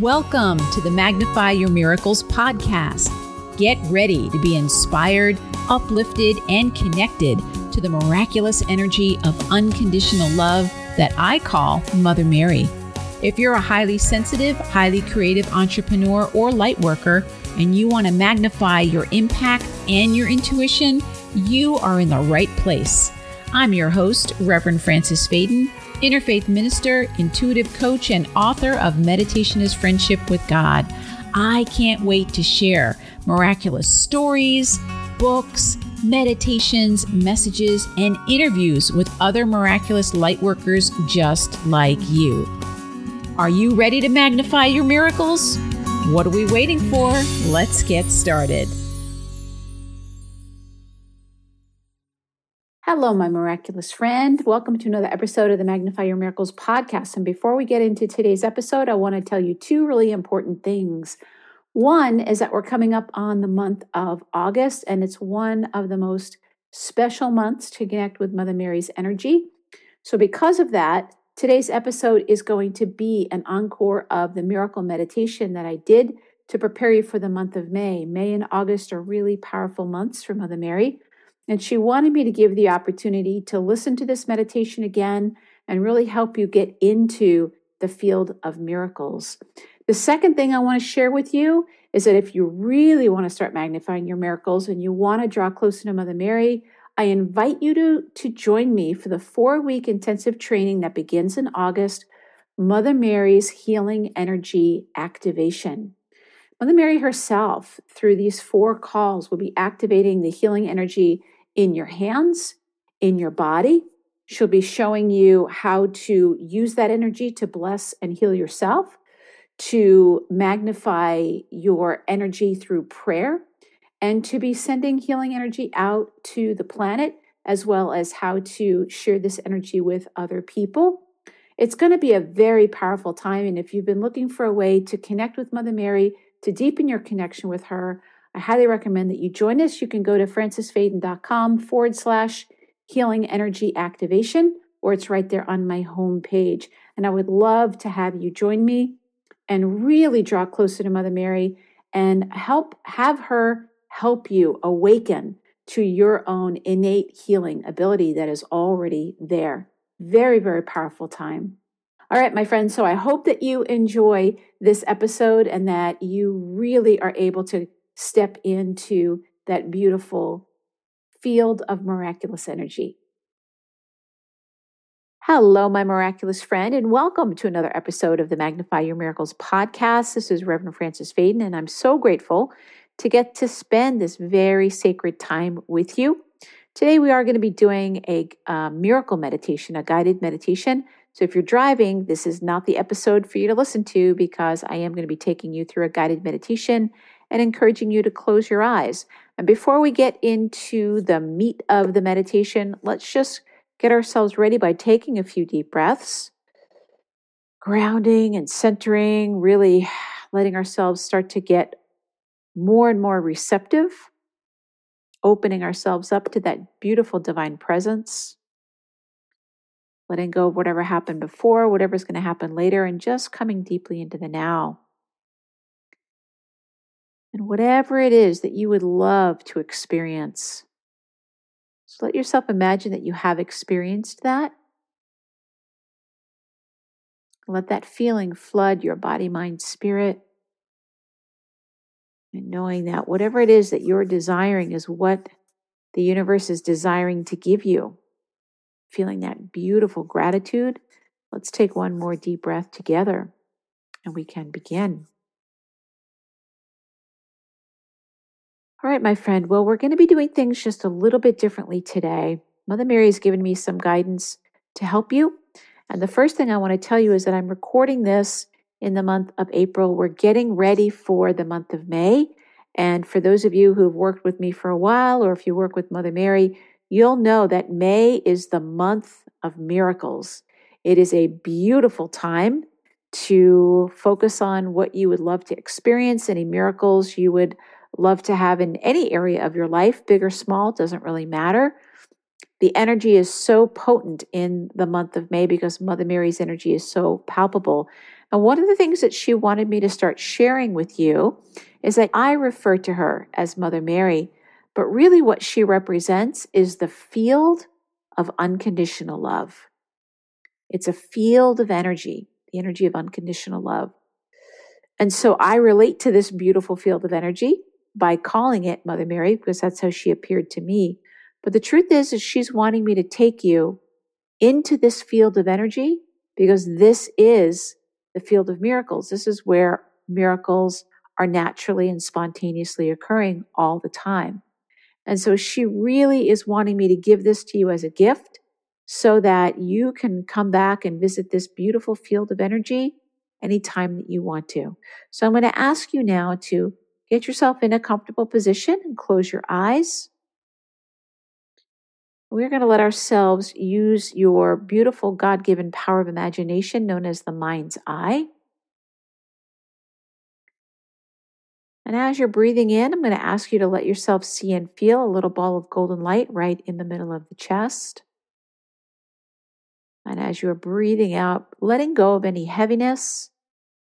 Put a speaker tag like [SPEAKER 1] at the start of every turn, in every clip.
[SPEAKER 1] Welcome to the Magnify Your Miracles podcast. Get ready to be inspired, uplifted, and connected to the miraculous energy of unconditional love that I call Mother Mary. If you're a highly sensitive, highly creative entrepreneur or light worker, and you want to magnify your impact and your intuition, you are in the right place. I'm your host, Reverend Frances Faden, interfaith minister, intuitive coach, and author of Meditation is Friendship with God. I can't wait to share miraculous stories, books, meditations, messages, and interviews with other miraculous lightworkers just like you. Are you ready to magnify your miracles? What are we waiting for? Let's get started. Hello, my miraculous friend. Welcome to another episode of the Magnify Your Miracles podcast. And before we get into today's episode, I want to tell you two really important things. One is that we're coming up on the month of August, and it's one of the most special months to connect with Mother Mary's energy. So, because of that, today's episode is going to be an encore of the miracle meditation that I did to prepare you for the month of May. May and August are really powerful months for Mother Mary. And she wanted me to give the opportunity to listen to this meditation again and really help you get into the field of miracles. The second thing I want to share with you is that if you really want to start magnifying your miracles and you want to draw closer to Mother Mary, I invite you to, to join me for the four week intensive training that begins in August Mother Mary's Healing Energy Activation. Mother Mary herself, through these four calls, will be activating the healing energy in your hands, in your body. She'll be showing you how to use that energy to bless and heal yourself, to magnify your energy through prayer, and to be sending healing energy out to the planet, as well as how to share this energy with other people. It's going to be a very powerful time. And if you've been looking for a way to connect with Mother Mary, to deepen your connection with her, I highly recommend that you join us. You can go to francesfaden.com forward slash healing energy activation, or it's right there on my home page. And I would love to have you join me and really draw closer to Mother Mary and help have her help you awaken to your own innate healing ability that is already there. Very, very powerful time. All right, my friends. So I hope that you enjoy this episode and that you really are able to step into that beautiful field of miraculous energy. Hello, my miraculous friend, and welcome to another episode of the Magnify Your Miracles podcast. This is Reverend Frances Faden, and I'm so grateful to get to spend this very sacred time with you. Today, we are going to be doing a uh, miracle meditation, a guided meditation. So, if you're driving, this is not the episode for you to listen to because I am going to be taking you through a guided meditation and encouraging you to close your eyes. And before we get into the meat of the meditation, let's just get ourselves ready by taking a few deep breaths, grounding and centering, really letting ourselves start to get more and more receptive, opening ourselves up to that beautiful divine presence, letting go of whatever happened before, whatever's going to happen later, and just coming deeply into the now. And whatever it is that you would love to experience, so let yourself imagine that you have experienced that. Let that feeling flood your body, mind, spirit. And knowing that whatever it is that you're desiring is what the universe is desiring to give you. Feeling that beautiful gratitude. Let's take one more deep breath together and we can begin. All right, my friend. Well, we're going to be doing things just a little bit differently today. Mother Mary has given me some guidance to help you. And the first thing I want to tell you is that I'm recording this in the month of April. We're getting ready for the month of May. And for those of you who've worked with me for a while, or if you work with Mother Mary, you'll know that May is the month of miracles. It is a beautiful time to focus on what you would love to experience, any miracles you would love to have in any area of your life, big or small, doesn't really matter. The energy is so potent in the month of May because Mother Mary's energy is so palpable. And one of the things that she wanted me to start sharing with you is that I refer to her as Mother Mary, but really what she represents is the field of unconditional love. It's a field of energy, the energy of unconditional love. And so I relate to this beautiful field of energy by calling it Mother Mary because that's how she appeared to me. But the truth is, is she's wanting me to take you into this field of energy because this is the field of miracles. This is where miracles are naturally and spontaneously occurring all the time. And so she really is wanting me to give this to you as a gift so that you can come back and visit this beautiful field of energy anytime that you want to. So I'm going to ask you now to get yourself in a comfortable position and close your eyes. We're going to let ourselves use your beautiful God given power of imagination known as the mind's eye. And as you're breathing in, I'm going to ask you to let yourself see and feel a little ball of golden light right in the middle of the chest. And as you're breathing out, letting go of any heaviness,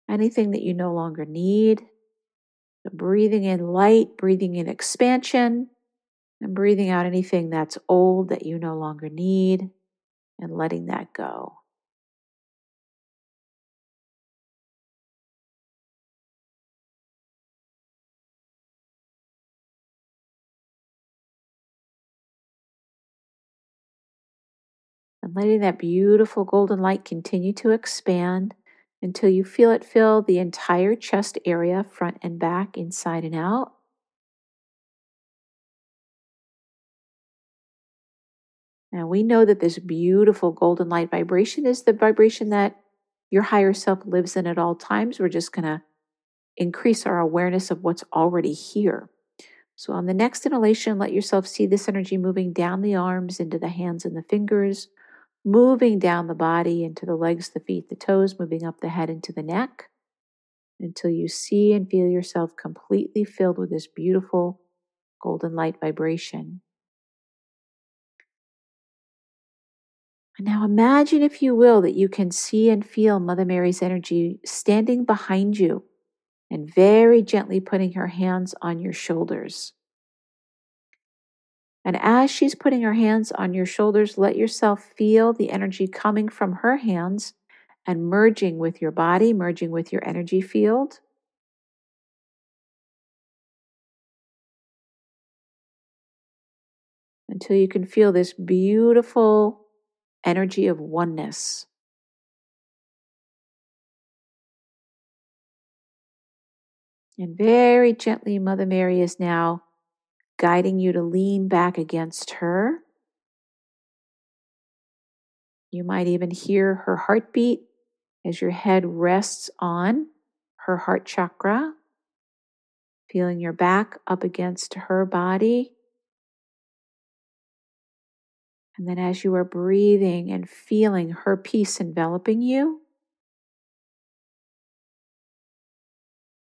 [SPEAKER 1] anything that you no longer need. Breathing in light, breathing in expansion, and breathing out anything that's old that you no longer need, and letting that go. and letting that beautiful golden light continue to expand until you feel it fill the entire chest area, front and back, inside and out. And we know that this beautiful golden light vibration is the vibration that your higher self lives in at all times. We're just going to increase our awareness of what's already here. So, on the next inhalation, let yourself see this energy moving down the arms into the hands and the fingers, moving down the body into the legs, the feet, the toes, moving up the head into the neck until you see and feel yourself completely filled with this beautiful golden light vibration. And now imagine, if you will, that you can see and feel Mother Mary's energy standing behind you and very gently putting her hands on your shoulders. And as she's putting her hands on your shoulders, let yourself feel the energy coming from her hands and merging with your body, merging with your energy field. Until you can feel this beautiful energy of oneness. And very gently, Mother Mary is now guiding you to lean back against her. You might even hear her heartbeat as your head rests on her heart chakra, feeling your back up against her body. And then as you are breathing and feeling her peace enveloping you,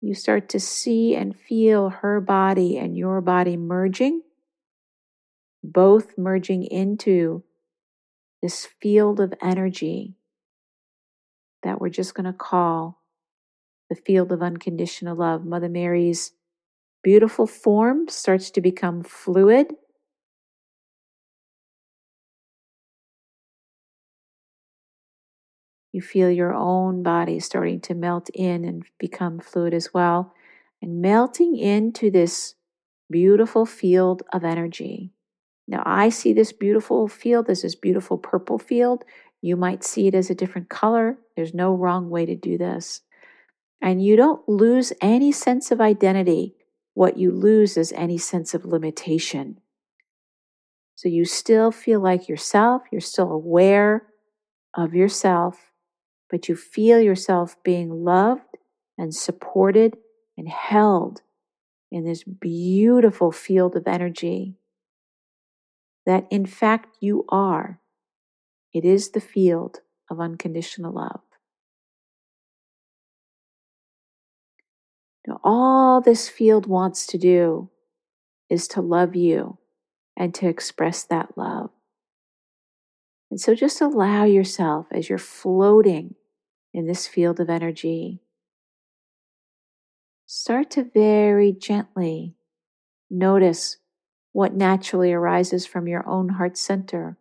[SPEAKER 1] you start to see and feel her body and your body merging, both merging into this field of energy that we're just going to call the field of unconditional love. Mother Mary's beautiful form starts to become fluid You feel your own body starting to melt in and become fluid as well, and melting into this beautiful field of energy. Now, I see this beautiful field as this beautiful purple field. You might see it as a different color. There's no wrong way to do this. And you don't lose any sense of identity. What you lose is any sense of limitation. So you still feel like yourself, you're still aware of yourself, but you feel yourself being loved and supported and held in this beautiful field of energy that in fact you are. It is the field of unconditional love. Now, all this field wants to do is to love you and to express that love. And so just allow yourself as you're floating in this field of energy, start to very gently notice what naturally arises from your own heart center.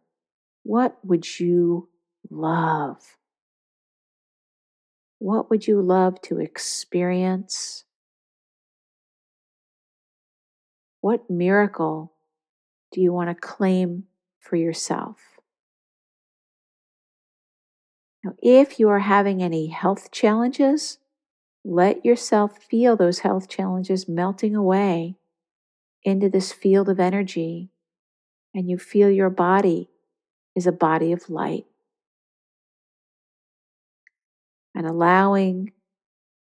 [SPEAKER 1] What would you love? What would you love to experience? What miracle do you want to claim for yourself? Now, if you are having any health challenges, let yourself feel those health challenges melting away into this field of energy, and you feel your body is a body of light. And allowing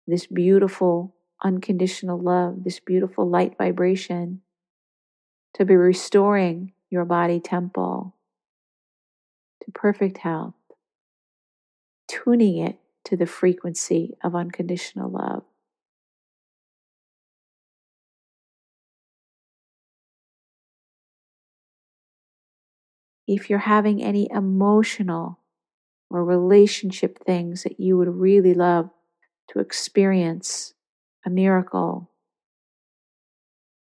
[SPEAKER 1] this beautiful, unconditional love, this beautiful light vibration to be restoring your body temple to perfect health tuning it to the frequency of unconditional love. If you're having any emotional or relationship things that you would really love to experience a miracle,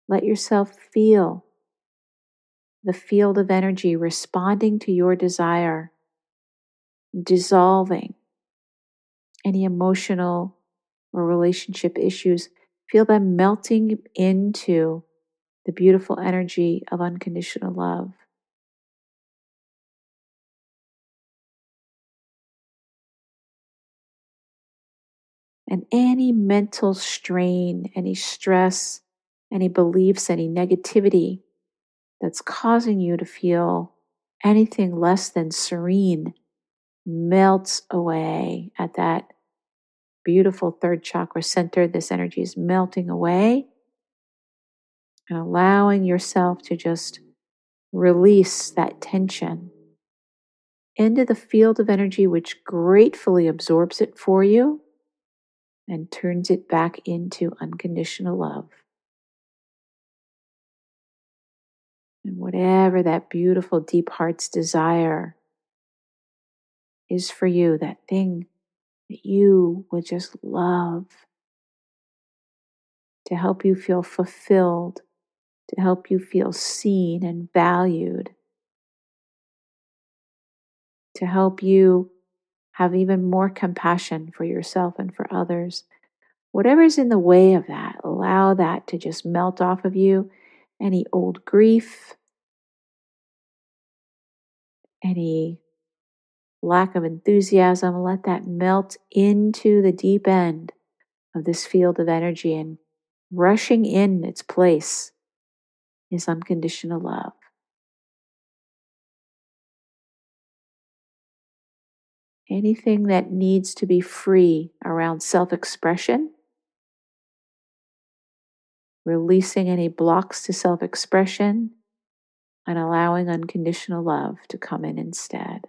[SPEAKER 1] let yourself feel the field of energy responding to your desire dissolving any emotional or relationship issues. Feel them melting into the beautiful energy of unconditional love. And any mental strain, any stress, any beliefs, any negativity that's causing you to feel anything less than serene melts away at that beautiful third chakra center. This energy is melting away and allowing yourself to just release that tension into the field of energy, which gratefully absorbs it for you and turns it back into unconditional love. And whatever that beautiful deep heart's desire is for you, that thing that you would just love to help you feel fulfilled, to help you feel seen and valued, to help you have even more compassion for yourself and for others. Whatever's in the way of that, allow that to just melt off of you. Any old grief, any lack of enthusiasm, let that melt into the deep end of this field of energy and rushing in its place is unconditional love. Anything that needs to be free around self expression, releasing any blocks to self expression, and allowing unconditional love to come in instead.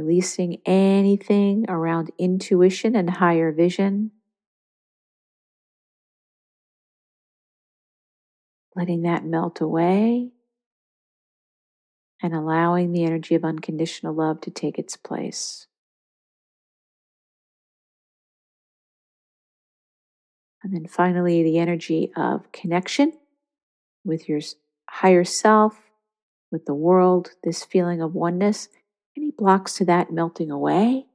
[SPEAKER 1] Releasing anything around intuition and higher vision. Letting that melt away and allowing the energy of unconditional love to take its place. And then finally, the energy of connection with your higher self, with the world, this feeling of oneness any blocks to that melting away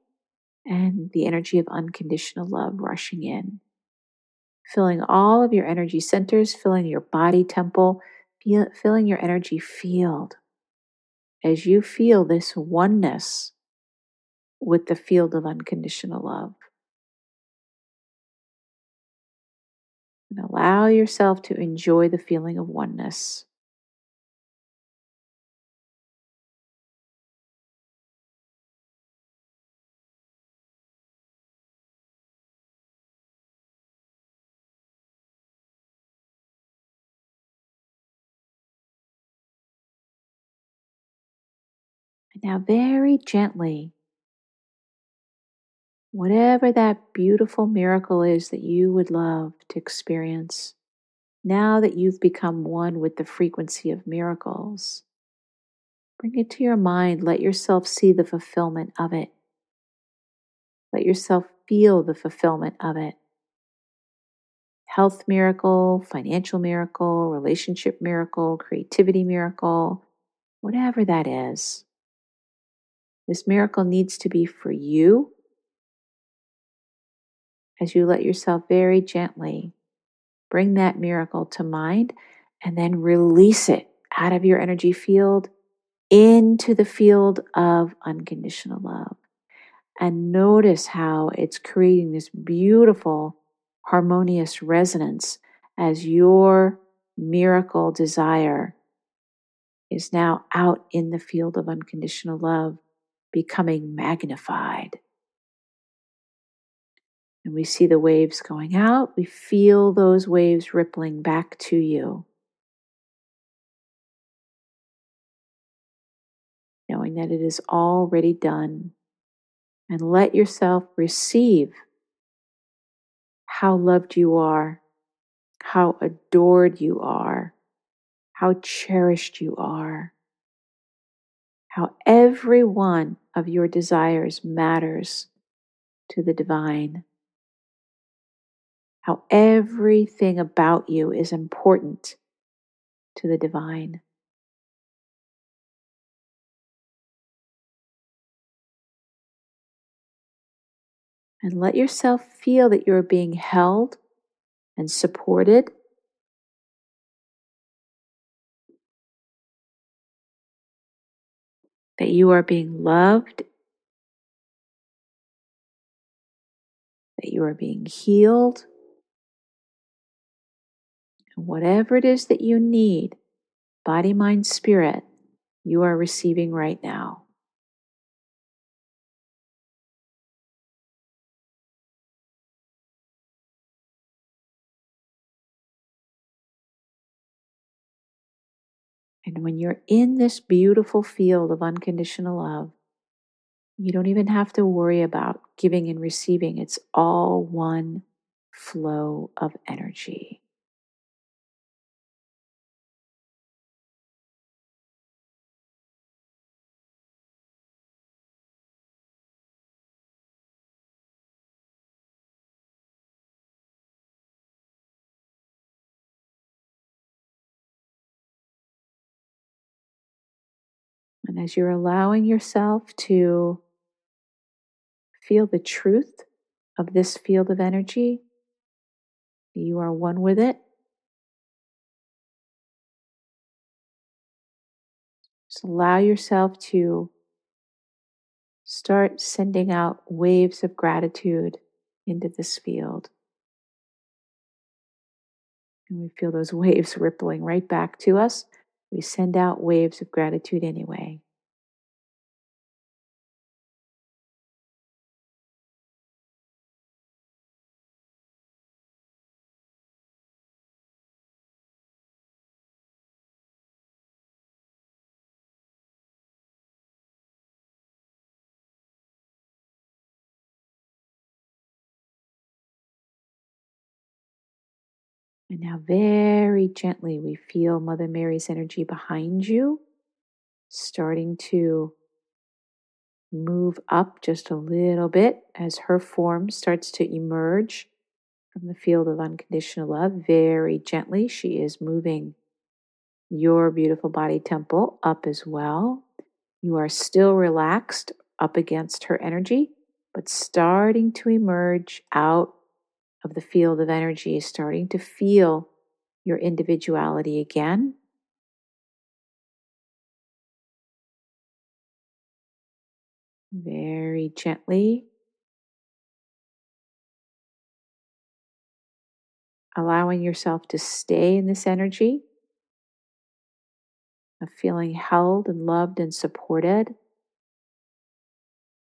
[SPEAKER 1] and the energy of unconditional love rushing in. Filling all of your energy centers, filling your body temple, feel, filling your energy field as you feel this oneness with the field of unconditional love. And allow yourself to enjoy the feeling of oneness. Now, very gently, whatever that beautiful miracle is that you would love to experience, Now that you've become one with the frequency of miracles, bring it to your mind. Let yourself see the fulfillment of it. Let yourself feel the fulfillment of it. Health miracle, financial miracle, relationship miracle, creativity miracle, whatever that is. This miracle needs to be for you as you let yourself very gently bring that miracle to mind and then release it out of your energy field into the field of unconditional love. And notice how it's creating this beautiful, harmonious resonance as your miracle desire is now out in the field of unconditional love, becoming magnified. And we see the waves going out, we feel those waves rippling back to you. Knowing that it is already done and let yourself receive how loved you are, how adored you are, how cherished you are, how every one of your desires matters to the divine, how everything about you is important to the divine. and let yourself feel that you're being held and supported. That you are being loved, that you are being healed. And whatever it is that you need, body, mind, spirit, you are receiving right now. And when you're in this beautiful field of unconditional love, you don't even have to worry about giving and receiving. It's all one flow of energy. And as you're allowing yourself to feel the truth of this field of energy, you are one with it. Just allow yourself to start sending out waves of gratitude into this field. And we feel those waves rippling right back to us. We send out waves of gratitude anyway. And now, very gently, we feel Mother Mary's energy behind you, starting to move up just a little bit as her form starts to emerge from the field of unconditional love. Very gently, she is moving your beautiful body temple up as well. You are still relaxed up against her energy, but starting to emerge out of the field of energy, is starting to feel your individuality again. Very gently. Allowing yourself to stay in this energy of feeling held and loved and supported,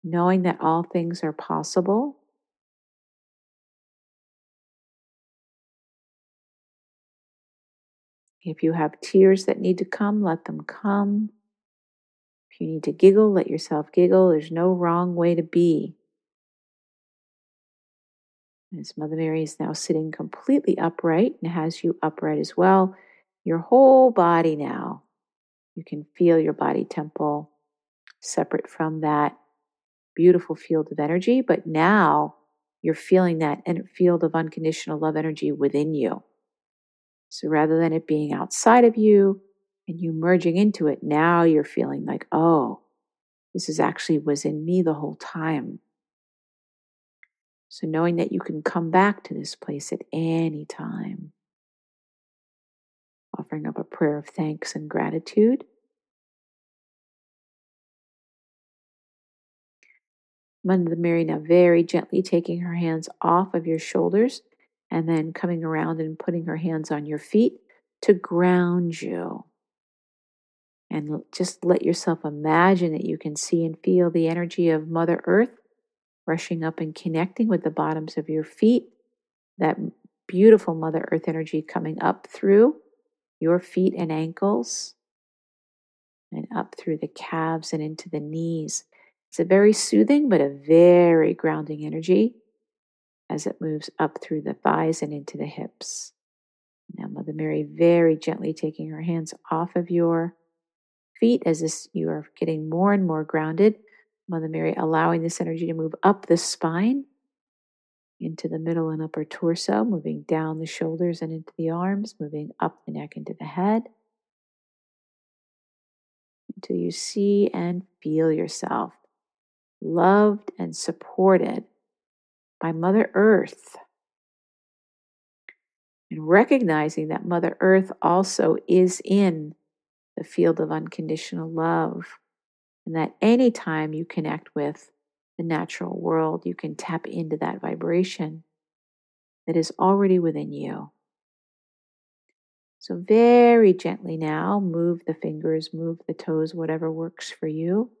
[SPEAKER 1] knowing that all things are possible. If you have tears that need to come, let them come. If you need to giggle, let yourself giggle. There's no wrong way to be. As Mother Mary is now sitting completely upright and has you upright as well, your whole body now, you can feel your body temple separate from that beautiful field of energy, but now you're feeling that field of unconditional love energy within you. So rather than it being outside of you and you merging into it, now you're feeling like, oh, this is actually was in me the whole time. So knowing that you can come back to this place at any time, offering up a prayer of thanks and gratitude. Mother Mary now very gently taking her hands off of your shoulders and then coming around and putting her hands on your feet to ground you. And just let yourself imagine that you can see and feel the energy of Mother Earth rushing up and connecting with the bottoms of your feet. That beautiful Mother Earth energy coming up through your feet and ankles and up through the calves and into the knees. It's a very soothing but a very grounding energy as it moves up through the thighs and into the hips. Now, Mother Mary very gently taking her hands off of your feet as this, you are getting more and more grounded. Mother Mary allowing this energy to move up the spine into the middle and upper torso, moving down the shoulders and into the arms, moving up the neck into the head until you see and feel yourself loved and supported by Mother Earth. And recognizing that Mother Earth also is in the field of unconditional love, and that anytime you connect with the natural world, you can tap into that vibration that is already within you. So, very gently now, move the fingers, move the toes, whatever works for you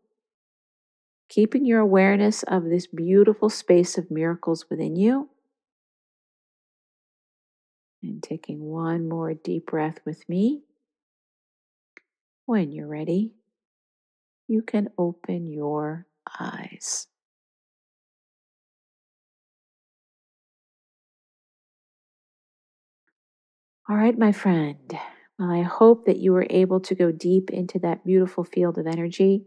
[SPEAKER 1] keeping your awareness of this beautiful space of miracles within you. And taking one more deep breath with me. When you're ready, you can open your eyes. All right, my friend. Well, I hope that you were able to go deep into that beautiful field of energy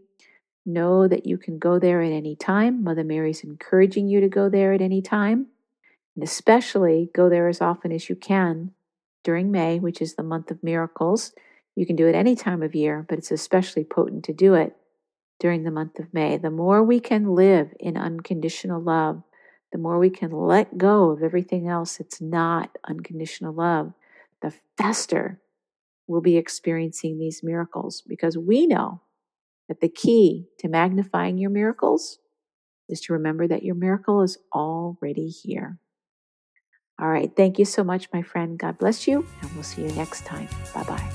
[SPEAKER 1] Know that you can go there at any time. Mother Mary's encouraging you to go there at any time, and especially go there as often as you can during May, which is the month of miracles. You can do it any time of year, but it's especially potent to do it during the month of May. The more we can live in unconditional love, the more we can let go of everything else that's not unconditional love, the faster we'll be experiencing these miracles because we know that the key to magnifying your miracles is to remember that your miracle is already here. All right. Thank you so much, my friend. God bless you, and we'll see you next time. Bye bye.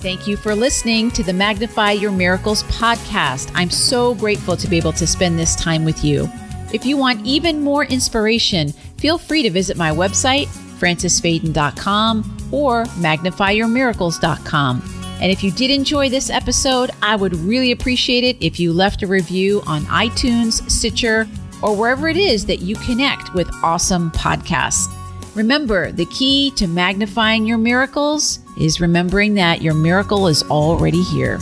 [SPEAKER 2] Thank you for listening to the Magnify Your Miracles podcast. I'm so grateful to be able to spend this time with you. If you want even more inspiration, feel free to visit my website, francesfaden.com or magnifyyourmiracles.com. And if you did enjoy this episode, I would really appreciate it if you left a review on iTunes, Stitcher, or wherever it is that you connect with awesome podcasts. Remember, the key to magnifying your miracles is remembering that your miracle is already here.